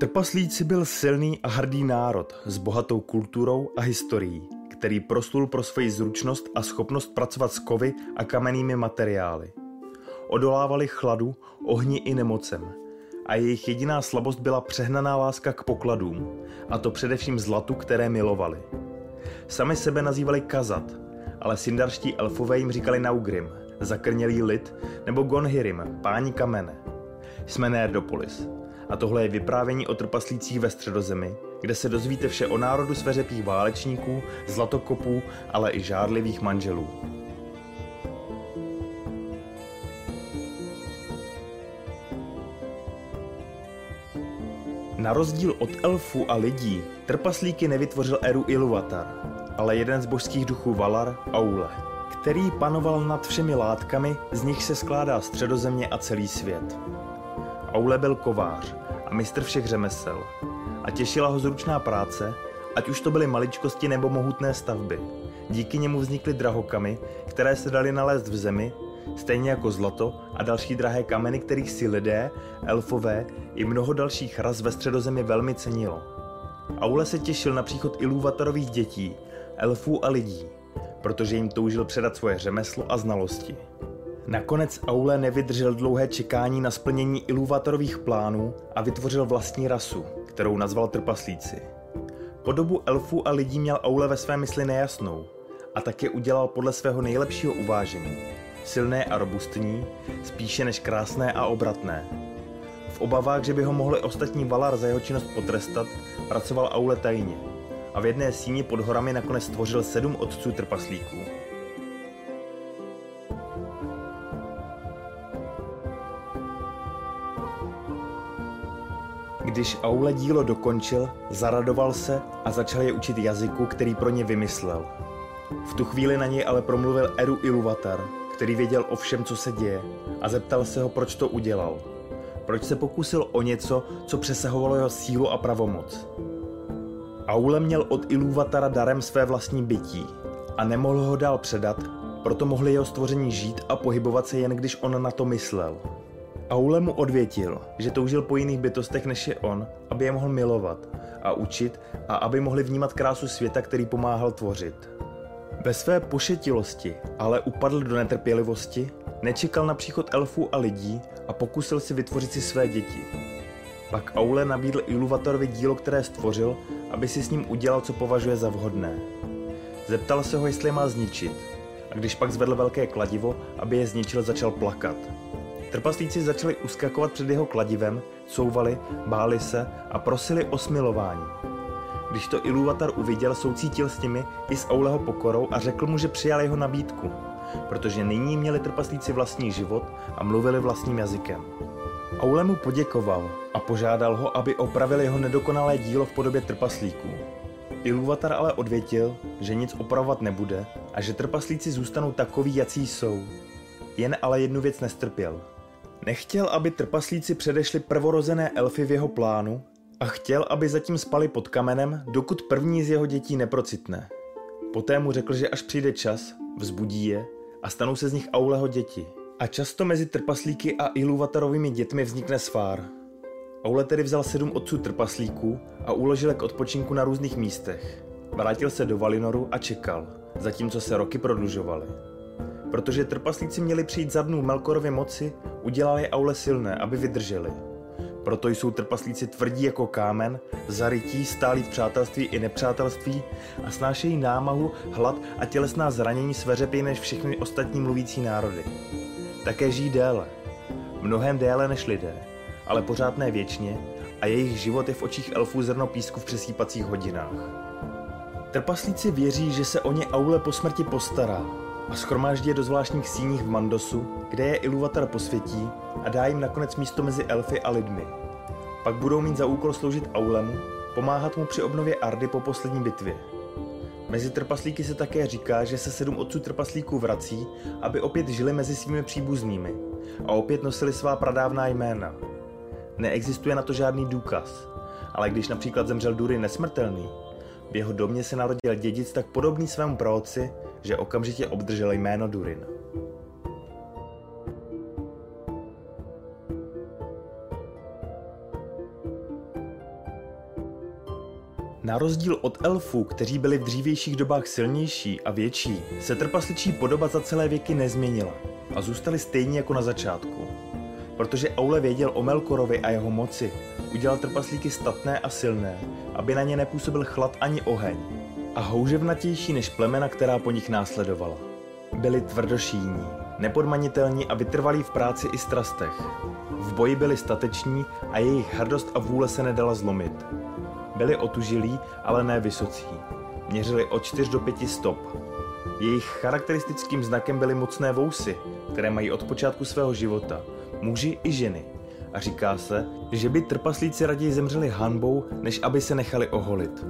Trpaslíci byl silný a hrdý národ s bohatou kulturou a historií, který proslul pro svoji zručnost a schopnost pracovat s kovy a kamennými materiály. Odolávali chladu, ohni i nemocem a jejich jediná slabost byla přehnaná láska k pokladům, a to především zlatu, které milovali. Sami sebe nazývali Kazat, ale sindarští elfové jim říkali Naugrim, zakrnělý lid, nebo Gonhirim, páni kamene. Jsme Nerdopolis, a tohle je vyprávění o trpaslících ve středozemi, kde se dozvíte vše o národu sveřepých válečníků, zlatokopů, ale i žádlivých manželů. Na rozdíl od elfů a lidí, trpaslíky nevytvořil Eru Iluvatar, ale jeden z božských duchů Valar, Aule, který panoval nad všemi látkami, z nich se skládá středozemě a celý svět. Aule byl kovář a mistr všech řemesel a těšila ho zručná práce, ať už to byly maličkosti nebo mohutné stavby. Díky němu vznikly drahokamy, které se daly nalézt v zemi, stejně jako zlato a další drahé kameny, kterých si lidé, elfové i mnoho dalších ras ve středozemi velmi cenilo. Aule se těšil na příchod Ilúvatarových dětí, elfů a lidí, protože jim toužil předat svoje řemeslo a znalosti. Nakonec Aule nevydržel dlouhé čekání na splnění Ilúvatorových plánů a vytvořil vlastní rasu, kterou nazval trpaslíci. Podobu elfů a lidí měl Aule ve své mysli nejasnou a také udělal podle svého nejlepšího uvážení. Silné a robustní, spíše než krásné a obratné. V obavách, že by ho mohli ostatní Valar za jeho činnost potrestat, pracoval Aule tajně a v jedné síni pod horami nakonec stvořil sedm otců trpaslíků. Když Aule dílo dokončil, zaradoval se a začal je učit jazyku, který pro ně vymyslel. V tu chvíli na něj ale promluvil Eru Iluvatar, který věděl o všem, co se děje a zeptal se ho, proč to udělal. Proč se pokusil o něco, co přesahovalo jeho sílu a pravomoc. Aule měl od Iluvatara darem své vlastní bytí a nemohl ho dál předat, proto mohli jeho stvoření žít a pohybovat se jen když on na to myslel. Aule mu odvětil, že toužil po jiných bytostech než je on, aby je mohl milovat a učit a aby mohli vnímat krásu světa, který pomáhal tvořit. Ve své pošetilosti ale upadl do netrpělivosti, nečekal na příchod elfů a lidí a pokusil si vytvořit si své děti. Pak Aule nabídl Iluvatorovi dílo, které stvořil, aby si s ním udělal, co považuje za vhodné. Zeptal se ho, jestli je má zničit, a když pak zvedl velké kladivo, aby je zničil, začal plakat. Trpaslíci začali uskakovat před jeho kladivem, couvali, báli se a prosili o smilování. Když to Iluvatar uviděl, soucítil s nimi i s Auleho pokorou a řekl mu, že přijal jeho nabídku, protože nyní měli trpaslíci vlastní život a mluvili vlastním jazykem. Aule mu poděkoval a požádal ho, aby opravil jeho nedokonalé dílo v podobě trpaslíků. Ilúvatar ale odvětil, že nic opravovat nebude a že trpaslíci zůstanou takoví, jací jsou. Jen ale jednu věc nestrpěl. Nechtěl, aby trpaslíci předešli prvorozené elfy v jeho plánu a chtěl, aby zatím spali pod kamenem, dokud první z jeho dětí neprocitne. Poté mu řekl, že až přijde čas, vzbudí je a stanou se z nich Auleho děti. A často mezi trpaslíky a Ilúvatarovými dětmi vznikne svár. Aule tedy vzal sedm otců trpaslíků a uložil k odpočinku na různých místech. Vrátil se do Valinoru a čekal, zatímco se roky prodlužovaly. Protože trpaslíci měli přijít za dnů Melkorově moci, udělal je Aule silné, aby vydrželi. Proto jsou trpaslíci tvrdí jako kámen, zarytí, stálí v přátelství i nepřátelství a snášejí námahu, hlad a tělesná zranění sveřepěji než všechny ostatní mluvící národy. Také žijí déle. Mnohem déle než lidé, ale pořád ne věčně a jejich život je v očích elfů zrno písku v přesýpacích hodinách. Trpaslíci věří, že se o ně Aule po smrti postará a schromáždí je do zvláštních síních v Mandosu, kde je Iluvatar posvětí a dá jim nakonec místo mezi elfy a lidmi. Pak budou mít za úkol sloužit Aulemu, pomáhat mu při obnově Ardy po poslední bitvě. Mezi trpaslíky se také říká, že se sedm otců trpaslíků vrací, aby opět žili mezi svými příbuznými a opět nosili svá pradávná jména. Neexistuje na to žádný důkaz, ale když například zemřel Dury nesmrtelný, v jeho domě se narodil dědic tak podobný svému praotci, že okamžitě obdržel jméno Durin. Na rozdíl od elfů, kteří byli v dřívějších dobách silnější a větší, se trpasličí podoba za celé věky nezměnila a zůstali stejní jako na začátku. Protože Aule věděl o Melkorovi a jeho moci, udělal trpaslíky statné a silné, aby na ně nepůsobil chlad ani oheň. A houževnatější než plemena, která po nich následovala. Byli tvrdošíní, nepodmanitelní a vytrvalí v práci i strastech. V boji byli stateční a jejich hrdost a vůle se nedala zlomit. Byli otužilí, ale ne vysocí. Měřili od 4 do 5 stop. Jejich charakteristickým znakem byly mocné vousy, které mají od počátku svého života, muži i ženy. A říká se, že by trpaslíci raději zemřeli hanbou, než aby se nechali oholit.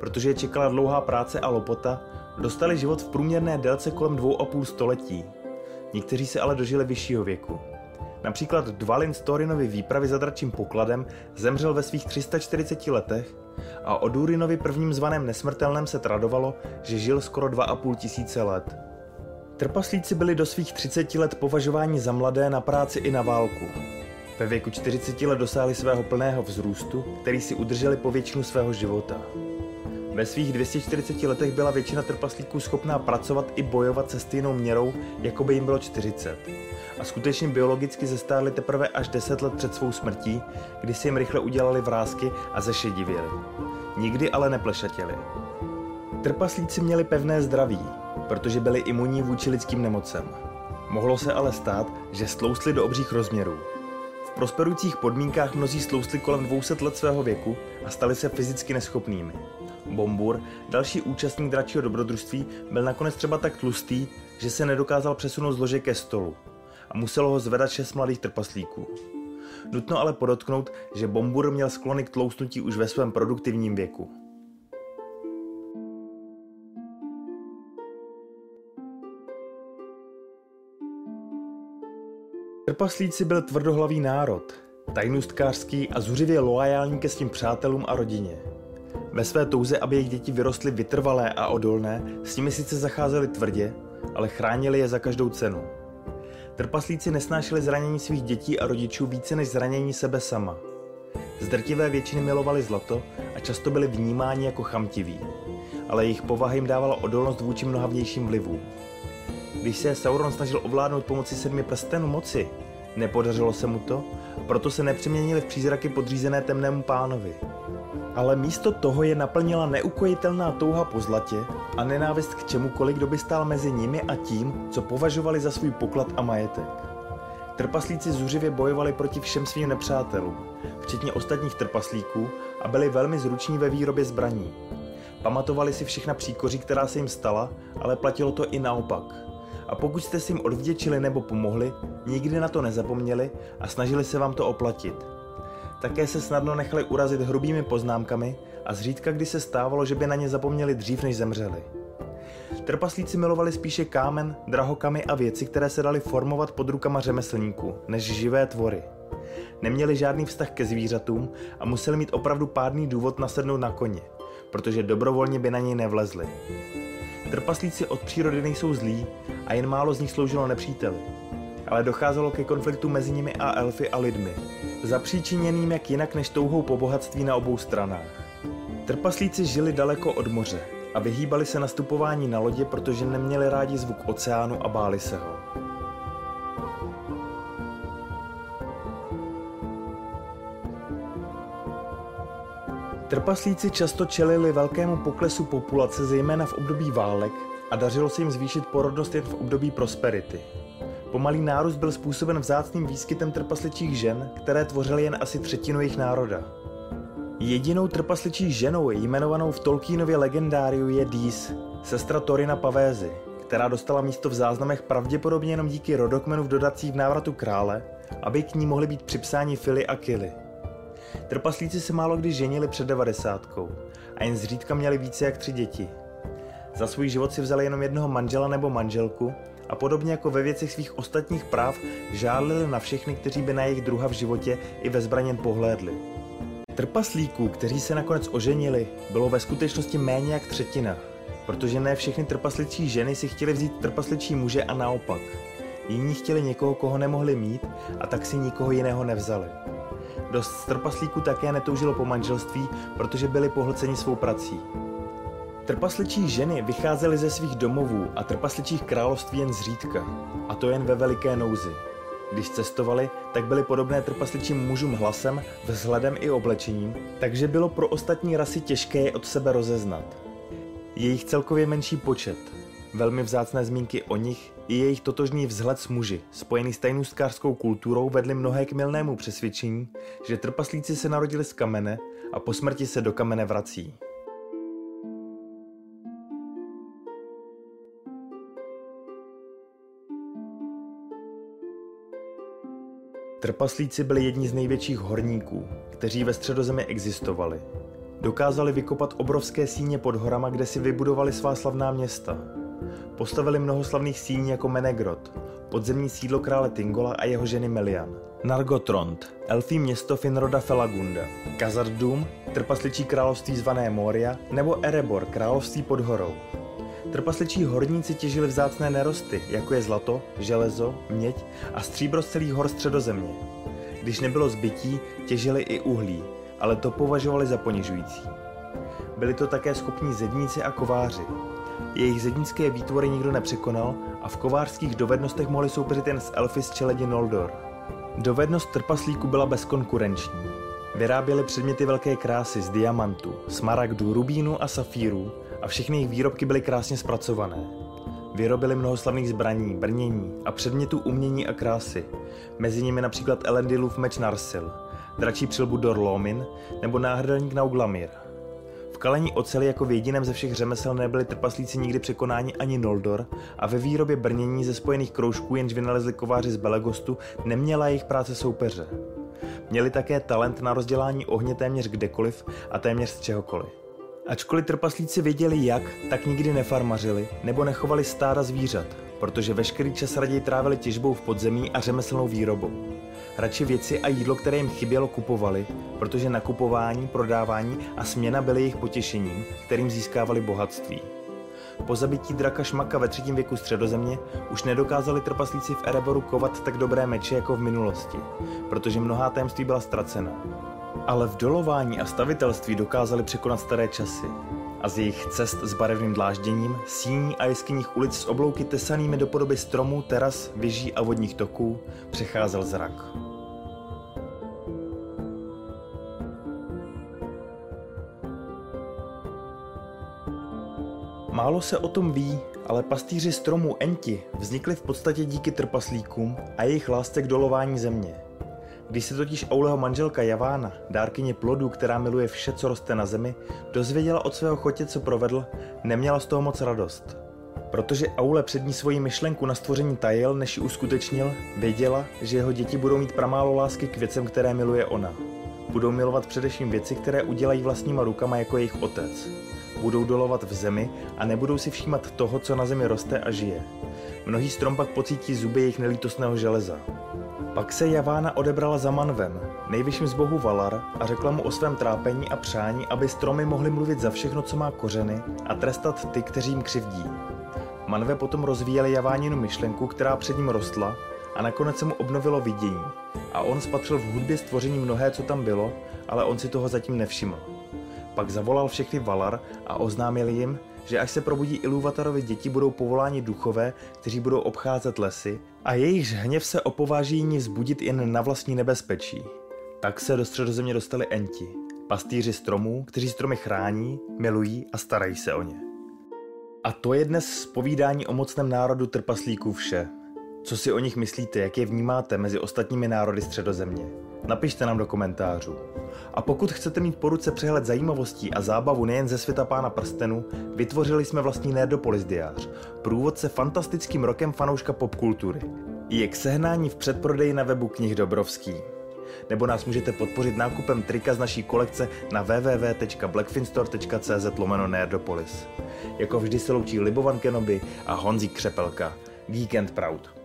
Protože je čekala dlouhá práce a lopota, dostali život v průměrné délce kolem dvou a půl století. Někteří se ale dožili vyššího věku. Například Dvalin z Torinovi výpravy za dračím pokladem zemřel ve svých 340 letech a o Durinovi prvním zvaném nesmrtelném se tradovalo, že žil skoro 2,5 tisíce let. Trpaslíci byli do svých 30 let považováni za mladé na práci i na válku. Ve věku 40 let dosáhli svého plného vzrůstu, který si udrželi po většinu svého života. Ve svých 240 letech byla většina trpaslíků schopná pracovat i bojovat se stejnou měrou, jako by jim bylo 40. A skutečně biologicky zestárli teprve až 10 let před svou smrtí, kdy si jim rychle udělali vrázky a zešedivěli. Nikdy ale neplešatěli. Trpaslíci měli pevné zdraví, protože byli imunní vůči lidským nemocem. Mohlo se ale stát, že stloustli do obřích rozměrů. V prosperujících podmínkách mnozí stloustli kolem 200 let svého věku a stali se fyzicky neschopnými. Bombur, další účastník dračího dobrodružství, byl nakonec třeba tak tlustý, že se nedokázal přesunout z lože ke stolu a muselo ho zvedat šest mladých trpaslíků. Nutno ale podotknout, že Bombur měl sklony k tloustnutí už ve svém produktivním věku. Trpaslíci byl tvrdohlavý národ, tajnůstkářský a zuřivě loajální ke svým přátelům a rodině. Ve své touze, aby jejich děti vyrostly vytrvalé a odolné, s nimi sice zacházeli tvrdě, ale chránili je za každou cenu. Trpaslíci nesnášeli zranění svých dětí a rodičů více než zranění sebe sama. Zdrtivé většiny milovali zlato a často byli vnímáni jako chamtiví, ale jejich povaha jim dávala odolnost vůči mnoha vnějším vlivům. Když se Sauron snažil ovládnout pomocí sedmi prstenů moci, nepodařilo se mu to, proto se nepřeměnili v přízraky podřízené temnému pánovi. Ale místo toho je naplnila neukojitelná touha po zlatě a nenávist k čemukoliv, kdo by stál mezi nimi a tím, co považovali za svůj poklad a majetek. Trpaslíci zuřivě bojovali proti všem svým nepřátelům, včetně ostatních trpaslíků, a byli velmi zruční ve výrobě zbraní. Pamatovali si všechna příkoří, která se jim stala, ale platilo to i naopak. A pokud jste si jim odvděčili nebo pomohli, nikdy na to nezapomněli a snažili se vám to oplatit. Také se snadno nechali urazit hrubými poznámkami a zřídka kdy se stávalo, že by na ně zapomněli dřív, než zemřeli. Trpaslíci milovali spíše kámen, drahokamy a věci, které se daly formovat pod rukama řemeslníků, než živé tvory. Neměli žádný vztah ke zvířatům a museli mít opravdu pádný důvod nasednout na koně, protože dobrovolně by na něj nevlezli. Trpaslíci od přírody nejsou zlí a jen málo z nich sloužilo nepříteli. Ale docházelo ke konfliktu mezi nimi a elfy a lidmi, zapříčiněným jak jinak než touhou po bohatství na obou stranách. Trpaslíci žili daleko od moře a vyhýbali se nastupování na lodě, protože neměli rádi zvuk oceánu a báli se ho. Trpaslíci často čelili velkému poklesu populace, zejména v období válek, a dařilo se jim zvýšit porodnost jen v období prosperity. Pomalý nárůst byl způsoben vzácným výskytem trpasličích žen, které tvořily jen asi třetinu jejich národa. Jedinou trpasličí ženou jmenovanou v Tolkienově legendáriu je Dís, sestra Torina Pavézy, která dostala místo v záznamech pravděpodobně jenom díky rodokmenu v dodacích v návratu krále, aby k ní mohly být připsáni Fily a Kily. Trpaslíci se málo kdy ženili před devadesátkou a jen zřídka měli více jak tři děti. Za svůj život si vzali jenom jednoho manžela nebo manželku a podobně jako ve věcech svých ostatních práv žádlili na všechny, kteří by na jejich druha v životě i ve zbraněn pohlédli. Trpaslíků, kteří se nakonec oženili, bylo ve skutečnosti méně jak třetina, protože ne všechny trpasličí ženy si chtěli vzít trpasličí muže a naopak. Jiní chtěli někoho, koho nemohli mít a tak si nikoho jiného nevzali. Dost trpaslíků také netoužilo po manželství, protože byli pohlceni svou prací. Trpasličí ženy vycházely ze svých domovů a trpasličích království jen zřídka, a to jen ve veliké nouzi. Když cestovali, tak byly podobné trpasličím mužům hlasem, vzhledem i oblečením, takže bylo pro ostatní rasy těžké je od sebe rozeznat. Jejich celkově menší počet, velmi vzácné zmínky o nich i jejich totožný vzhled s muži, spojený s tajnůstkářskou kulturou, vedly mnohé k milnému přesvědčení, že trpaslíci se narodili z kamene a po smrti se do kamene vrací. Trpaslíci byli jedni z největších horníků, kteří ve středozemi existovali. Dokázali vykopat obrovské síně pod horama, kde si vybudovali svá slavná města. Postavili mnoho slavných síní jako Menegrot, podzemní sídlo krále Tingola a jeho ženy Melian. Nargotrond, elfí město Finroda Felagunda, Kazardum, trpasličí království zvané Moria, nebo Erebor, království pod horou. Trpasličí horníci těžili vzácné nerosty, jako je zlato, železo, měď a stříbro z celých hor středozemě. Když nebylo zbytí, těžili i uhlí, ale to považovali za ponižující. Byli to také schopní zedníci a kováři. Jejich zednické výtvory nikdo nepřekonal a v kovářských dovednostech mohli soupeřit jen s elfy z čeledi Noldor. Dovednost trpaslíku byla bezkonkurenční. Vyráběli předměty velké krásy z diamantu, smaragdu, rubínu a safíru a všechny jejich výrobky byly krásně zpracované. Vyrobili mnoho slavných zbraní, brnění a předmětů umění a krásy, mezi nimi například Elendilův meč Narsil, dračí přilbu Dorlomin nebo náhrdelník Nauglamir. Kalení oceli jako v jediném ze všech řemesel nebyli trpaslíci nikdy překonáni ani Noldor a ve výrobě brnění ze spojených kroužků, jenž vynalezli kováři z Belegostu, neměla jejich práce soupeře. Měli také talent na rozdělání ohně téměř kdekoliv a téměř z čehokoliv. Ačkoliv trpaslíci věděli jak, tak nikdy nefarmařili nebo nechovali stáda zvířat, protože veškerý čas raději trávili těžbou v podzemí a řemeslnou výrobou. Radši věci a jídlo, které jim chybělo, kupovali, protože nakupování, prodávání a směna byly jejich potěšením, kterým získávali bohatství. Po zabití draka Šmaka ve třetím věku středozemě už nedokázali trpaslíci v Ereboru kovat tak dobré meče jako v minulosti, protože mnohá tajemství byla ztracena. Ale v dolování a stavitelství dokázali překonat staré časy a z jejich cest s barevným dlážděním, síní a jeskyních ulic s oblouky tesanými do podoby stromů, teras, věží a vodních toků přecházel zrak. Málo se o tom ví, ale pastýři stromů Enti vznikli v podstatě díky trpaslíkům a jejich lásce k dolování země. Když se totiž Auleho manželka Javána, dárkyně plodů, která miluje vše, co roste na zemi, dozvěděla od svého chotě, co provedl, neměla z toho moc radost. Protože Aule před ní svoji myšlenku na stvoření tajil, než ji uskutečnil, věděla, že jeho děti budou mít pramálo lásky k věcem, které miluje ona. Budou milovat především věci, které udělají vlastníma rukama jako jejich otec. Budou dolovat v zemi a nebudou si všímat toho, co na zemi roste a žije. Mnohý strom pak pocítí zuby jejich nelítostného železa. Pak se Javána odebrala za Manvem, nejvyšším z bohu Valar, a řekla mu o svém trápení a přání, aby stromy mohly mluvit za všechno, co má kořeny, a trestat ty, kteří jim křivdí. Manve potom rozvíjeli Javáninu myšlenku, která před ním rostla, a nakonec se mu obnovilo vidění. A on spatřil v hudbě stvoření mnohé, co tam bylo, ale on si toho zatím nevšiml. Pak zavolal všechny Valar a oznámil jim, že až se probudí Ilúvatarovi děti, budou povoláni duchové, kteří budou obcházet lesy a jejichž hněv se opováží jiní vzbudit jen na vlastní nebezpečí. Tak se do středozemě dostali Enti, pastýři stromů, kteří stromy chrání, milují a starají se o ně. A to je dnes zpovídání o mocném národu trpaslíků vše. Co si o nich myslíte, jak je vnímáte mezi ostatními národy středozemě? Napište nám do komentářů. A pokud chcete mít po ruce přehled zajímavostí a zábavu nejen ze světa pána prstenu, vytvořili jsme vlastní Nerdopolis diář, průvodce fantastickým rokem fanouška popkultury. Je k sehnání v předprodeji na webu knih Dobrovský. Nebo nás můžete podpořit nákupem trika z naší kolekce na www.blackfinstore.cz lomeno Nerdopolis. Jako vždy se loučí Libovan Kenobi a Honzík Křepelka. Geek and Proud.